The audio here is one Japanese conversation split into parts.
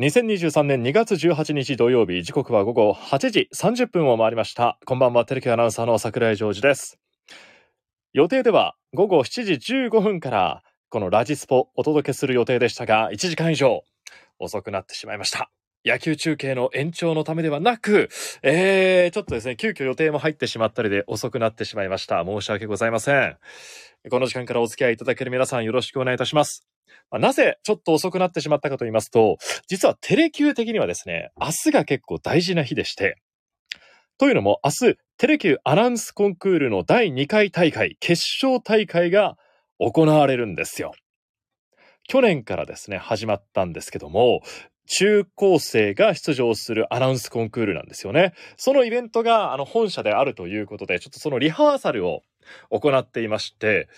2023年2月18日土曜日、時刻は午後8時30分を回りました。こんばんは、テレビアナウンサーの桜井ジョージです。予定では午後7時15分から、このラジスポお届けする予定でしたが、1時間以上遅くなってしまいました。野球中継の延長のためではなく、えー、ちょっとですね、急遽予定も入ってしまったりで遅くなってしまいました。申し訳ございません。この時間からお付き合いいただける皆さんよろしくお願いいたします。なぜちょっと遅くなってしまったかと言いますと、実はテレキュー的にはですね、明日が結構大事な日でして、というのも明日、テレキューアナウンスコンクールの第2回大会、決勝大会が行われるんですよ。去年からですね、始まったんですけども、中高生が出場するアナウンスコンクールなんですよね。そのイベントがあの本社であるということで、ちょっとそのリハーサルを行っていまして、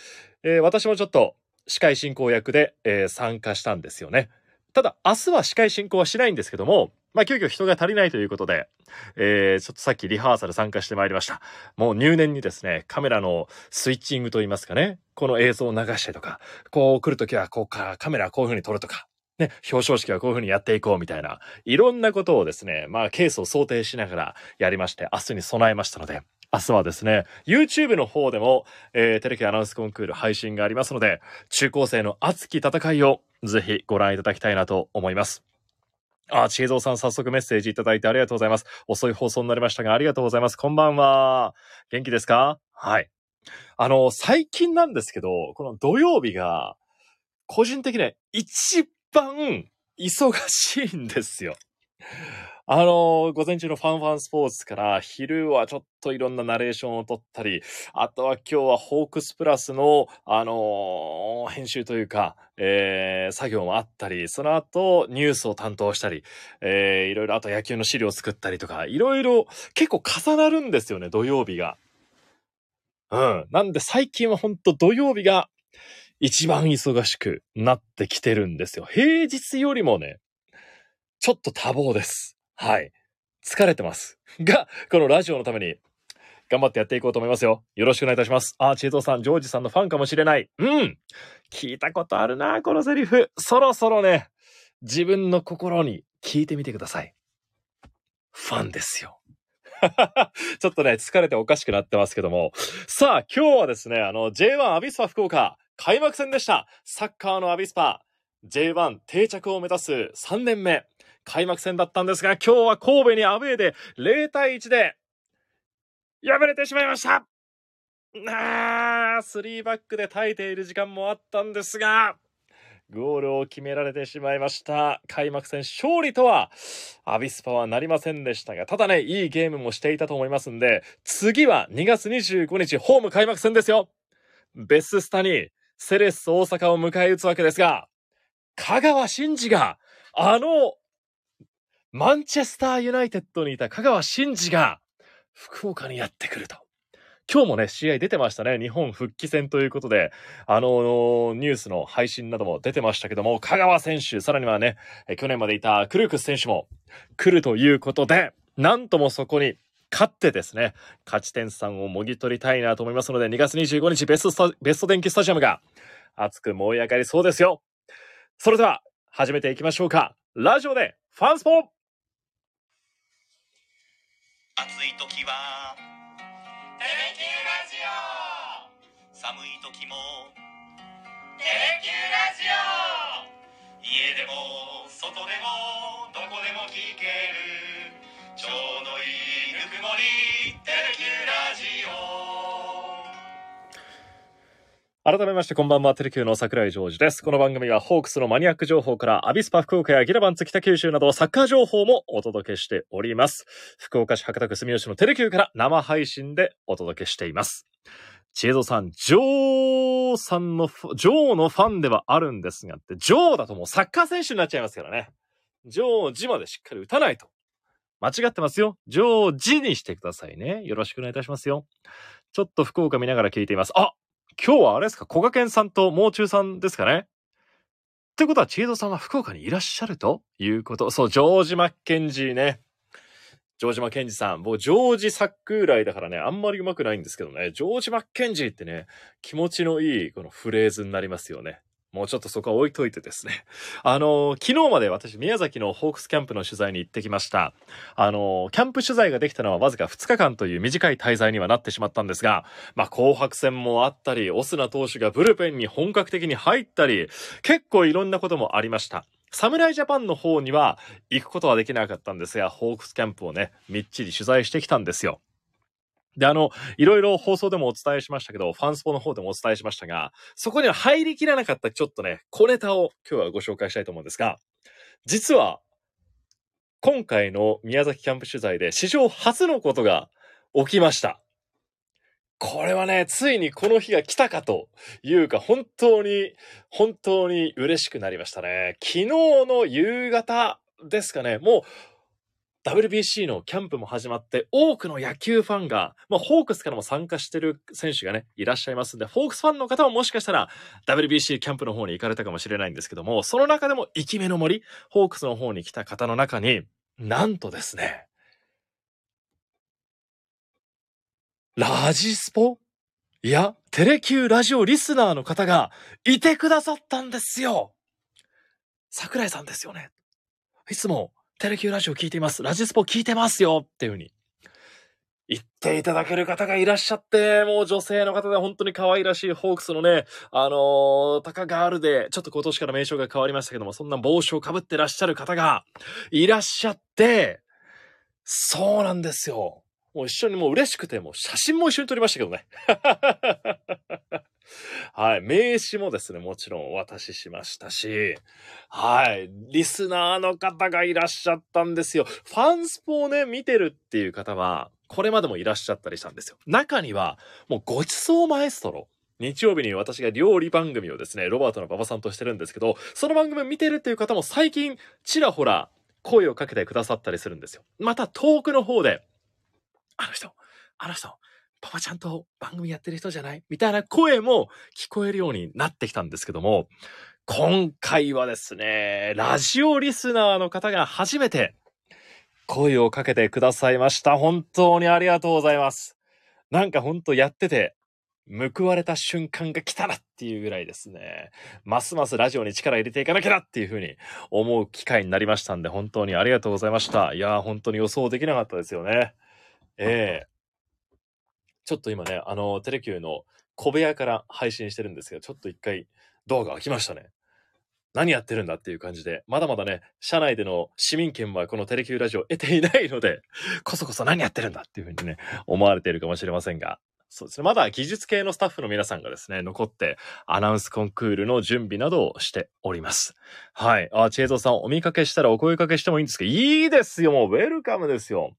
えー私もちょっと司会進行役で、えー参加したんですよね。ただ、明日は司会進行はしないんですけども、まあ、急遽人が足りないということで、えーちょっとさっきリハーサル参加してまいりました。もう入念にですね、カメラのスイッチングといいますかね、この映像を流したりとか、こう来るときはこうか、カメラはこういう風に撮るとか、ね、表彰式はこういう風にやっていこうみたいな、いろんなことをですね、まあ、ケースを想定しながらやりまして、明日に備えましたので、明日はですね、YouTube の方でも、えーテレビアナウンスコンクール配信がありますので、中高生の熱き戦いをぜひご覧いただきたいなと思います。あ、ちえぞうさん早速メッセージいただいてありがとうございます。遅い放送になりましたがありがとうございます。こんばんは。元気ですか？はい。あの、最近なんですけど、この土曜日が、個人的には一番忙しいんですよ。あの、午前中のファンファンスポーツから、昼はちょっといろんなナレーションを撮ったり、あとは今日はホークスプラスの、あの編集というか、えー作業もあったり、その後ニュースを担当したり、えーいろいろあと野球の資料を作ったりとか、いろいろ結構重なるんですよね、土曜日が。うん。なんで最近は本当土曜日が一番忙しくなってきてるんですよ。平日よりもね、ちょっと多忙です。はい。疲れてます。が、このラジオのために頑張ってやっていこうと思いますよ。よろしくお願いいたします。あ、チェイトさん、ジョージさんのファンかもしれない。うん。聞いたことあるな、このセリフ。そろそろね、自分の心に聞いてみてください。ファンですよ。ちょっとね、疲れておかしくなってますけども。さあ、今日はですね、あの、J1 アビスパ福岡、開幕戦でした。サッカーのアビスパ、J1 定着を目指す3年目、開幕戦だったんですが、今日は神戸にアウェーで0対1で、敗れてしまいましたあー、3バックで耐えている時間もあったんですが、ゴールを決められてしまいました。開幕戦勝利とは、アビスパはなりませんでしたが、ただね、いいゲームもしていたと思いますんで、次は2月25日ホーム開幕戦ですよ。ベススタにセレッソ大阪を迎え撃つわけですが、香川真司が、あの、マンチェスターユナイテッドにいた香川真司が、福岡にやってくると。今日もね、試合出てましたね。日本復帰戦ということで、あのニュースの配信なども出てましたけども、香川選手、さらにはね、去年までいたクルークス選手も来るということで、なんともそこに勝ってですね、勝ち点3をもぎ取りたいなと思いますので、2月25日ベスト、ベスト電気スタジアムが熱く燃え上がりそうですよ。それでは、始めていきましょうか。ラジオでファンスポ暑い時は。テレキューラジオ。寒い時も。テレキューラジオ。家でも外でもどこでも改めましてこんばんは、テレキューの桜井ジョージです。この番組はホークスのマニアック情報からアビスパ福岡やギラバンツ北九州などサッカー情報もお届けしております。福岡市博多区住吉のテレキューから生配信でお届けしています。知恵蔵さん、ジョーさんの、ジョーのファンではあるんですがって、ジョーだともうサッカー選手になっちゃいますからね。ジョージまでしっかり打たないと。間違ってますよ。ジョージにしてくださいね。よろしくお願いいたしますよ。ちょっと福岡見ながら聞いています。あ今日はあれですか、こがけんさんともう中さんですかね？ってことは、チードさんは福岡にいらっしゃるということ？そう、ジョージ・マッケンジーね。ジョージ・マッケンジーさん。もう、ジョージ・サックーライだからね、あんまり上手くないんですけどね。ジョージ・マッケンジーってね、気持ちのいいこのフレーズになりますよね。もうちょっとそこは置いといてですね。あの昨日まで私、宮崎のホークスキャンプの取材に行ってきました。あのキャンプ取材ができたのはわずか2日間という短い滞在にはなってしまったんですが、まあ、紅白戦もあったり、オスナ投手がブルペンに本格的に入ったり、結構いろんなこともありました。侍ジャパンの方には行くことはできなかったんですが、ホークスキャンプをね、みっちり取材してきたんですよ。で、あの、いろいろ放送でもお伝えしましたけど、ファンスポの方でもお伝えしましたが、そこには入りきらなかったちょっとね、小ネタを今日はご紹介したいと思うんですが、実は、今回の宮崎キャンプ取材で史上初のことが起きました。これはね、ついにこの日が来たかというか、本当に、本当に嬉しくなりましたね。昨日の夕方ですかね、もう、WBC のキャンプも始まって、多くの野球ファンが、まあ、ホークスからも参加してる選手がね、いらっしゃいますんで、ホークスファンの方ももしかしたら WBC キャンプの方に行かれたかもしれないんですけども、その中でも生き目の森、ホークスの方に来た方の中に、なんとですね、ラジスポいや、テレキューラジオリスナーの方がいてくださったんですよ桜井さんですよね。いつもテレキューラジオ聞いています。ラジスポ聞いてますよっていう風に言っていただける方がいらっしゃって、もう女性の方で本当に可愛らしいホークスのね、あのー、タカガールで、ちょっと今年から名称が変わりましたけども、そんな帽子をかぶってらっしゃる方がいらっしゃって、そうなんですよ。もう一緒にもう嬉しくて、もう写真も一緒に撮りましたけどね。はい。名刺もですね、もちろんお渡ししましたし、はい。リスナーの方がいらっしゃったんですよ。ファンスポをね、見てるっていう方は、これまでもいらっしゃったりしたんですよ。中には、もうごちそうマエストロ。日曜日に私が料理番組をですね、ロバートの馬場さんとしてるんですけど、その番組を見てるっていう方も最近、ちらほら声をかけてくださったりするんですよ。また遠くの方で、あの人、あの人、パパちゃんと番組やってる人じゃない？みたいな声も聞こえるようになってきたんですけども、今回はですね、ラジオリスナーの方が初めて声をかけてくださいました。本当にありがとうございます。なんか本当やってて、報われた瞬間が来たなっていうぐらいですね。ますますラジオに力入れていかなきゃなっていうふうに思う機会になりましたんで、本当にありがとうございました。いやー、本当に予想できなかったですよね。ええちょっと今ね、あの、テレキューの小部屋から配信してるんですけど、ちょっと一回ドアが開きましたね。何やってるんだっていう感じで、まだまだね、社内での市民権はこのテレキューラジオ得ていないので、こそこそ何やってるんだっていうふうにね、思われているかもしれませんが、そうですね。まだ技術系のスタッフの皆さんがですね、残ってアナウンスコンクールの準備などをしております。はい。あ、チェーゾーさんお見かけしたらお声かけしてもいいんですかいいですよ。もうウェルカムですよ。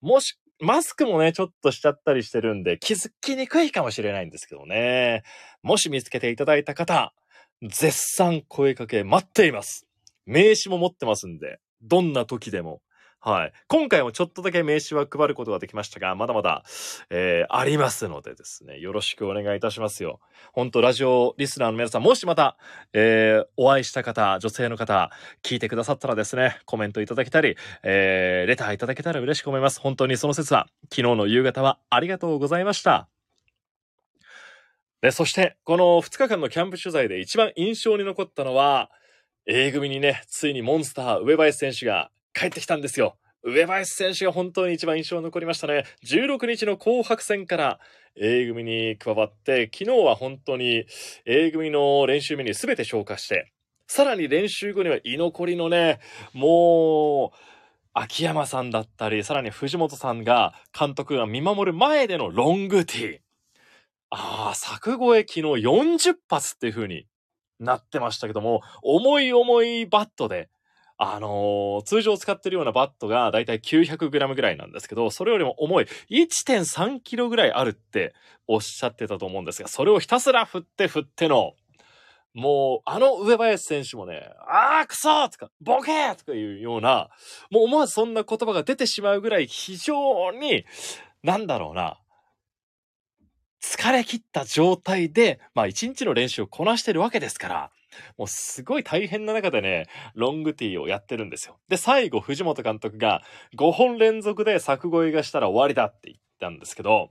もし、マスクもね、ちょっとしちゃったりしてるんで、気づきにくいかもしれないんですけどね。もし見つけていただいた方、絶賛声かけ待っています。名刺も持ってますんで、どんな時でも。はい。今回もちょっとだけ名刺は配ることができましたが、まだまだ、えーありますのでですね、よろしくお願いいたしますよ。本当ラジオリスナーの皆さん、もしまた、えーお会いした方、女性の方、聞いてくださったらですね、コメントいただけたり、えーレターいただけたら嬉しく思います。本当にその説は、昨日の夕方はありがとうございました。で、そして、この2日間のキャンプ取材で一番印象に残ったのは、A 組にね、ついにモンスター、上林選手が帰ってきたんですよ。上林選手が本当に一番印象残りましたね。16日の紅白戦から A 組に加わって、昨日は本当に A 組の練習メニューすべて消化して、さらに練習後には居残りのね、もう、秋山さんだったり、さらに藤本さんが、監督が見守る前でのロングティー。ああ、作越え昨日40発っていう風になってましたけども、重い重いバットで、あのー通常使ってるようなバットがだいたい 900g ぐらいなんですけど、それよりも重い 1.3kg ぐらいあるっておっしゃってたと思うんですが、それをひたすら振って振っての、もう、あの上林選手もね、あーくそーとか、ボケーとかいうような、もう思わずそんな言葉が出てしまうぐらい非常に、なんだろうな、疲れ切った状態で、まあ一日の練習をこなしてるわけですから、もうすごい大変な中でね、ロングティーをやってるんですよ。で、最後藤本監督が5本連続で作越えがしたら終わりだって言ったんですけど、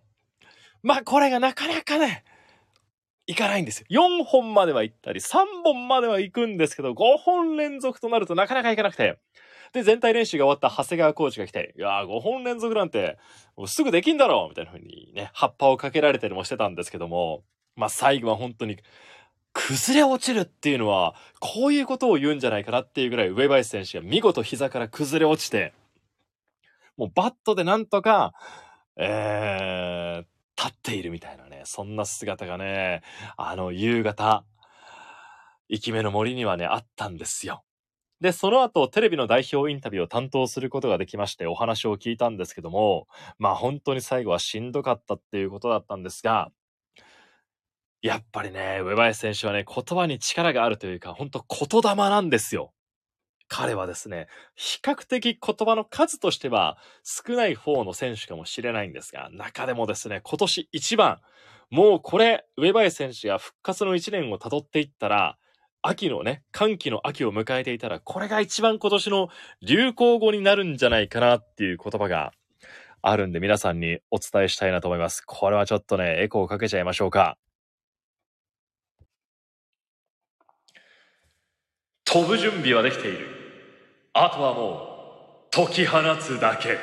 まあこれがなかなかね、いかないんですよ。4本までは行ったり、3本までは行くんですけど、5本連続となるとなかなかいかなくて。で、全体練習が終わった長谷川コーチが来て、いやー、5本連続なんて、すぐできんだろうみたいな風にね、葉っぱをかけられたりもしてたんですけども、まあ最後は本当に、崩れ落ちるっていうのは、こういうことを言うんじゃないかなっていうぐらい、上林選手が見事膝から崩れ落ちて、もうバットでなんとか、えー、立っているみたいなね、そんな姿がね、あの夕方、生き目の森にはね、あったんですよ。で、その後、テレビの代表インタビューを担当することができまして、お話を聞いたんですけども、まあ本当に最後はしんどかったっていうことだったんですが、やっぱりね、上林選手はね、言葉に力があるというか、本当言霊なんですよ。彼はですね、比較的言葉の数としては少ない方の選手かもしれないんですが、中でもですね、今年一番、もうこれ、上林選手が復活の一年を辿っていったら、秋のね、歓喜の秋を迎えていたら、これが一番今年の流行語になるんじゃないかなっていう言葉があるんで、皆さんにお伝えしたいなと思います。これはちょっとね、エコーかけちゃいましょうか。飛ぶ準備はできている。あとはもう、解き放つだけ。っ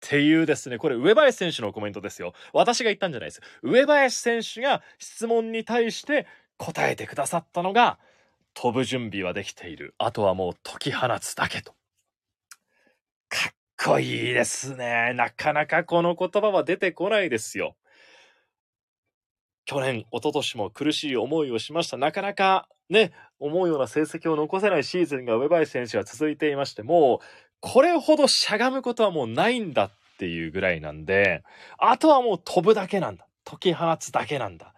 ていうですね、これ上林選手のコメントですよ。私が言ったんじゃないです。上林選手が質問に対して答えてくださったのが、飛ぶ準備はできている。あとはもう解き放つだけと。かっこいいですね。なかなかこの言葉は出てこないですよ。去年、一昨年も苦しい思いをしました。なかなかね、思うような成績を残せないシーズンが上林選手は続いていまして、もう、これほどしゃがむことはもうないんだっていうぐらいなんで、あとはもう飛ぶだけなんだ。解き放つだけなんだ。っ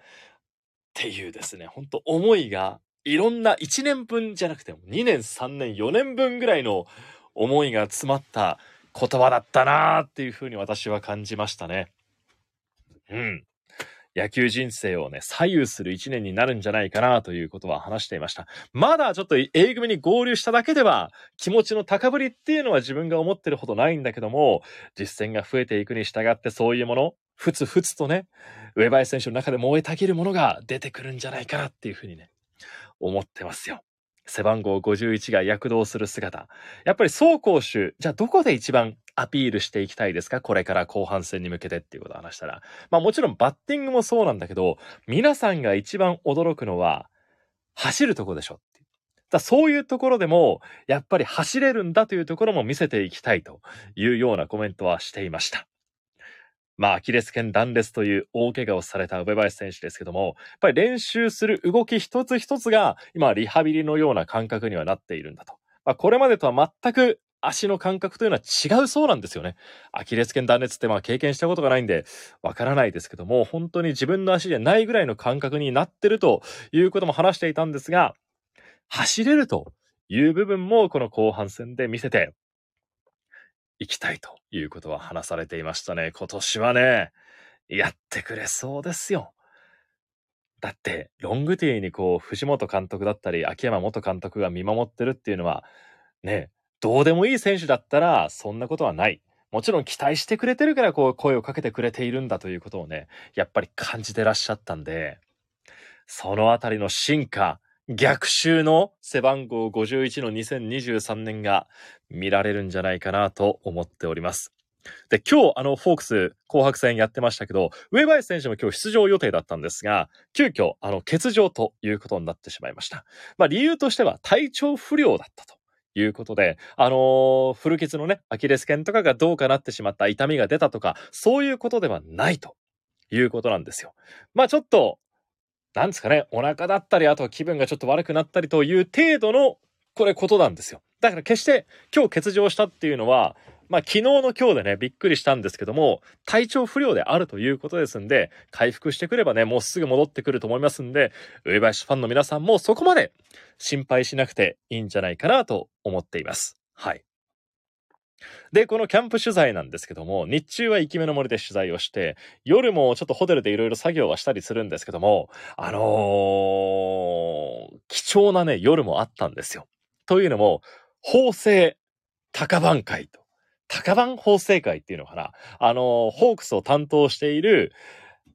ていうですね、本当思いが、いろんな1年分じゃなくても2年、3年、4年分ぐらいの思いが詰まった言葉だったなーっていうふうに私は感じましたね。うん。野球人生をね、左右する一年になるんじゃないかなということは話していました。まだちょっと A 組に合流しただけでは、気持ちの高ぶりっていうのは自分が思ってるほどないんだけども、実践が増えていくに従ってそういうもの、ふつふつとね、上林選手の中で燃えたぎるものが出てくるんじゃないかなっていうふうにね、思ってますよ。背番号51が躍動する姿。やっぱり走攻守、じゃあどこで一番アピールしていきたいですか？これから後半戦に向けてっていうことを話したら。まあもちろんバッティングもそうなんだけど、皆さんが一番驚くのは、走るとこでしょって。だそういうところでも、やっぱり走れるんだというところも見せていきたいというようなコメントはしていました。まあ、アキレス腱断裂という大怪我をされた上林選手ですけども、やっぱり練習する動き一つ一つが、今、リハビリのような感覚にはなっているんだと。まあ、これまでとは全く足の感覚というのは違うそうなんですよね。アキレス腱断裂ってまあ経験したことがないんでわからないですけども、本当に自分の足じゃないぐらいの感覚になってるということも話していたんですが、走れるという部分もこの後半戦で見せていきたいということは話されていましたね。今年はね、やってくれそうですよ。だって、ロングティーにこう、藤本監督だったり、秋山元監督が見守ってるっていうのは、ね、どうでもいい選手だったら、そんなことはない。もちろん期待してくれてるから、こう、声をかけてくれているんだということをね、やっぱり感じてらっしゃったんで、そのあたりの進化、逆襲の背番号51の2023年が見られるんじゃないかなと思っております。で、今日、あの、フォークス紅白戦やってましたけど、上林選手も今日出場予定だったんですが、急遽、あの、欠場ということになってしまいました。まあ、理由としては体調不良だったと。いうことで、あのー、古傷のね、アキレス腱とかがどうかなってしまった痛みが出たとか、そういうことではないということなんですよ。まあちょっと、なんですかね、お腹だったり、あとは気分がちょっと悪くなったりという程度の、これことなんですよ。だから決して今日欠場したっていうのは、まあ昨日の今日でね、びっくりしたんですけども、体調不良であるということですんで、回復してくればね、もうすぐ戻ってくると思いますんで、上林ファンの皆さんもそこまで心配しなくていいんじゃないかなと思っています。はい。で、このキャンプ取材なんですけども、日中は生き目の森で取材をして、夜もちょっとホテルでいろいろ作業はしたりするんですけども、あのー、貴重なね、夜もあったんですよ。というのも、法政高番会と。高番法政会っていうのかな。あの、ホークスを担当している、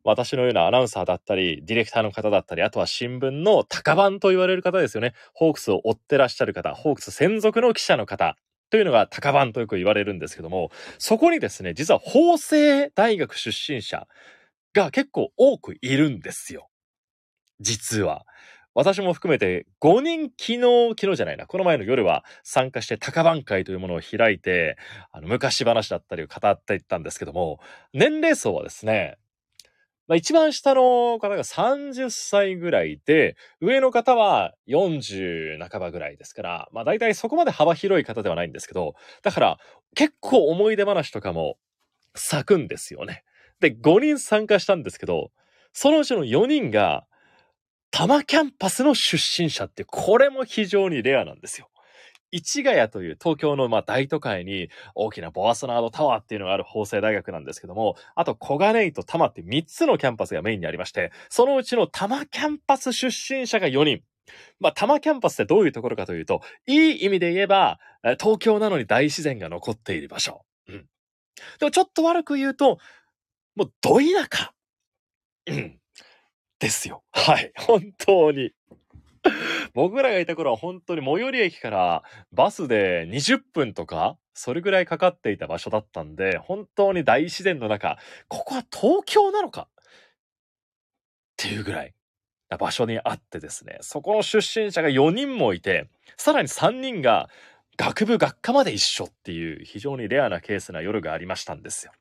私のようなアナウンサーだったり、ディレクターの方だったり、あとは新聞の高番と言われる方ですよね。ホークスを追ってらっしゃる方、ホークス専属の記者の方というのが高番とよく言われるんですけども、そこにですね、実は法政大学出身者が結構多くいるんですよ。実は。私も含めて5人昨日、昨日じゃないな、この前の夜は参加して高番会というものを開いて、あの昔話だったりを語っていったんですけども、年齢層はですね、まあ、一番下の方が30歳ぐらいで、上の方は40半ばぐらいですから、まあ大体そこまで幅広い方ではないんですけど、だから結構思い出話とかも咲くんですよね。で、5人参加したんですけど、そのうちの4人が多摩キャンパスの出身者って、これも非常にレアなんですよ。市ヶ谷という東京のま大都会に大きなボアソナードタワーっていうのがある法政大学なんですけども、あと小金井と多摩って3つのキャンパスがメインにありまして、そのうちの多摩キャンパス出身者が4人。まあ、多摩キャンパスってどういうところかというと、いい意味で言えば、東京なのに大自然が残っている場所。うん。でもちょっと悪く言うと、もうど田舎。うん。ですよ。はい。本当に。僕らがいた頃は本当に最寄り駅からバスで20分とか、それぐらいかかっていた場所だったんで、本当に大自然の中、ここは東京なのか？っていうぐらいな場所にあってですね、そこの出身者が4人もいて、さらに3人が学部学科まで一緒っていう非常にレアなケースな夜がありましたんですよ。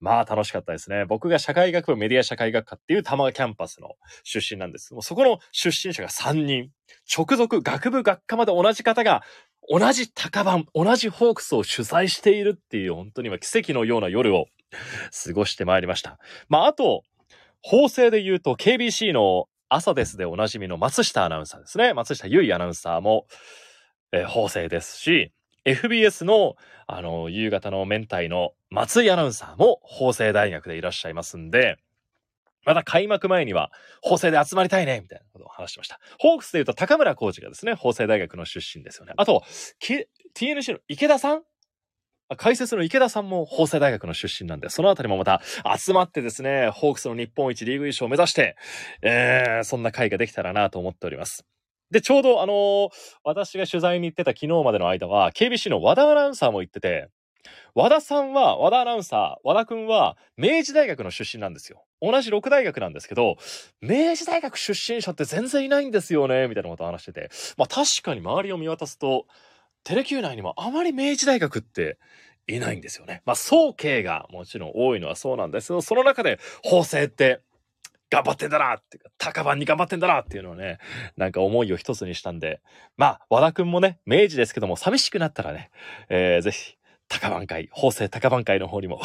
まあ楽しかったですね。僕が社会学部メディア社会学科っていう多摩キャンパスの出身なんです。もうそこの出身者が3人。直属学部学科まで同じ方が同じ高番、同じホークスを主催しているっていう本当に奇跡のような夜を過ごしてまいりました。まああと、法政で言うと KBC の朝ですでおなじみの松下アナウンサーですね。松下優衣アナウンサーも、えー、法政ですし、FBS の、あの、夕方の明太の松井アナウンサーも法政大学でいらっしゃいますんで、また開幕前には法政で集まりたいね、みたいなことを話してました。ホークスで言うと高村コーチがですね、法政大学の出身ですよね。あと、TNC の池田さん？解説の池田さんも法政大学の出身なんで、そのあたりもまた集まってですね、ホークスの日本一リーグ優勝を目指して、えー、そんな会ができたらなと思っております。で、ちょうどあのー、私が取材に行ってた昨日までの間は、KBC の和田アナウンサーも行ってて、和田さんは、和田アナウンサー、和田くんは、明治大学の出身なんですよ。同じ六大学なんですけど、明治大学出身者って全然いないんですよね、みたいなことを話してて。まあ確かに周りを見渡すと、テレキュー内にもあまり明治大学っていないんですよね。まあ、総慶がもちろん多いのはそうなんですけど、その中で法政って頑張ってんだなっていうか、高番に頑張ってんだなっていうのをね、なんか思いを一つにしたんで、まあ、和田くんもね、明治ですけども、寂しくなったらね、えー、ぜひ、高番会、法政高番会の方にも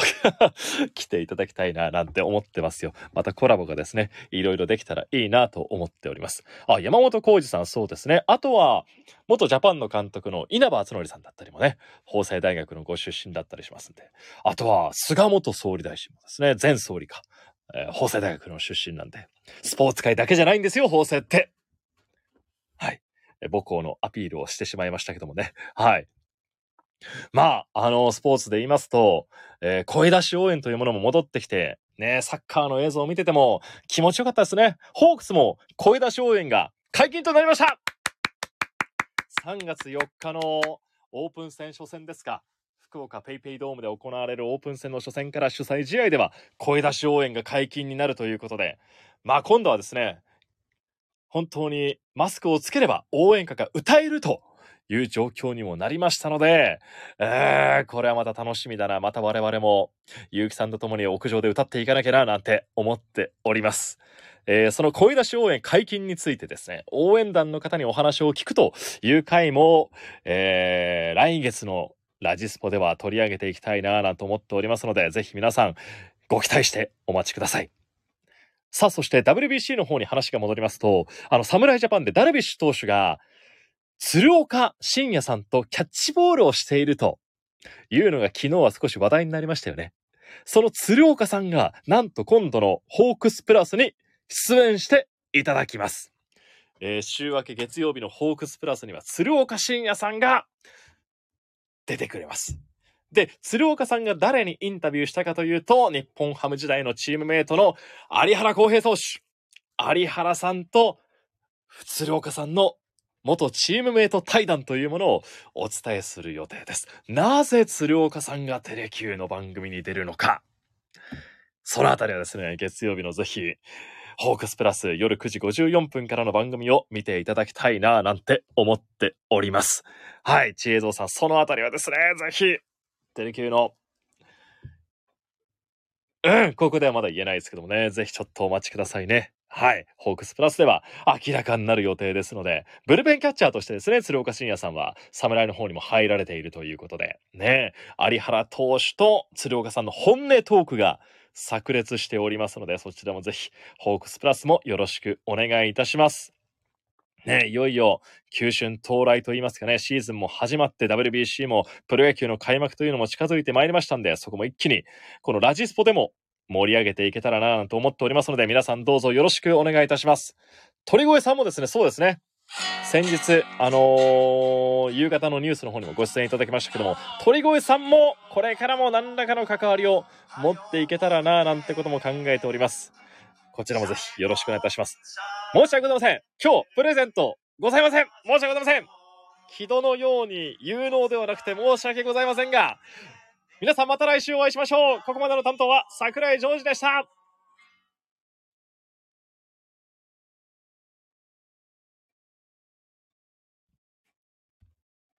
来ていただきたいな、なんて思ってますよ。またコラボがですね、いろいろできたらいいなと思っております。あ、山本浩二さん、そうですね。あとは、元ジャパンの監督の稲葉敦則さんだったりもね、法政大学のご出身だったりしますんで。あとは、菅元総理大臣もですね、前総理か。えー、法政大学の出身なんで、スポーツ界だけじゃないんですよ、法政って。はい。母校のアピールをしてしまいましたけどもね。はい。まあ、あの、スポーツで言いますと、えー、声出し応援というものも戻ってきて、ね、サッカーの映像を見てても気持ちよかったですね。ホークスも声出し応援が解禁となりました !3 月4日のオープン戦初戦ですか。福岡ペイペイドームで行われるオープン戦の初戦から主催試合では声出し応援が解禁になるということで、まあ今度はですね、本当にマスクをつければ応援歌が歌えるという状況にもなりましたので、えー、これはまた楽しみだな。また我々も、結城さんと共に屋上で歌っていかなきゃな、なんて思っております。えー、その声出し応援解禁についてですね、応援団の方にお話を聞くという回も、えー、来月のラジスポでは取り上げていきたいなぁなんて思っておりますので、ぜひ皆さんご期待してお待ちください。さあ、そして WBC の方に話が戻りますと、あの、侍ジャパンでダルビッシュ投手が、鶴岡慎也さんとキャッチボールをしているというのが昨日は少し話題になりましたよね。その鶴岡さんが、なんと今度のホークスプラスに出演していただきます。えー、週明け月曜日のホークスプラスには鶴岡慎也さんが出てくれます。で、鶴岡さんが誰にインタビューしたかというと、日本ハム時代のチームメイトの有原康平投手。有原さんと鶴岡さんの元チームメイト対談というものをお伝えする予定です。なぜ鶴岡さんがテレキューの番組に出るのか。そのあたりはですね、月曜日のぜひ、ホークスプラス夜9時54分からの番組を見ていただきたいななんて思っております。はい、知恵蔵さん、そのあたりはですね、ぜひ、テレキューの、うん、ここではまだ言えないですけどもね、ぜひちょっとお待ちくださいね。はい。ホークスプラスでは明らかになる予定ですので、ブルペンキャッチャーとしてですね、鶴岡慎也さんは侍の方にも入られているということで、ね、有原投手と鶴岡さんの本音トークが炸裂しておりますので、そちらもぜひ、ホークスプラスもよろしくお願いいたします。ね、いよいよ、球春到来といいますかね、シーズンも始まって WBC もプロ野球の開幕というのも近づいてまいりましたんで、そこも一気に、このラジスポでも盛り上げていけたらなと思っておりますので、皆さんどうぞよろしくお願いいたします。鳥越さんもですね、そうですね。先日、あのー夕方のニュースの方にもご出演いただきましたけども、鳥越さんもこれからも何らかの関わりを持っていけたらななんてことも考えております。こちらもぜひよろしくお願いいたします。申し訳ございません。今日、プレゼントございません。申し訳ございません。木戸のように有能ではなくて申し訳ございませんが、皆さんまた来週お会いしましょう。ここまでの担当は桜井ジョージでした。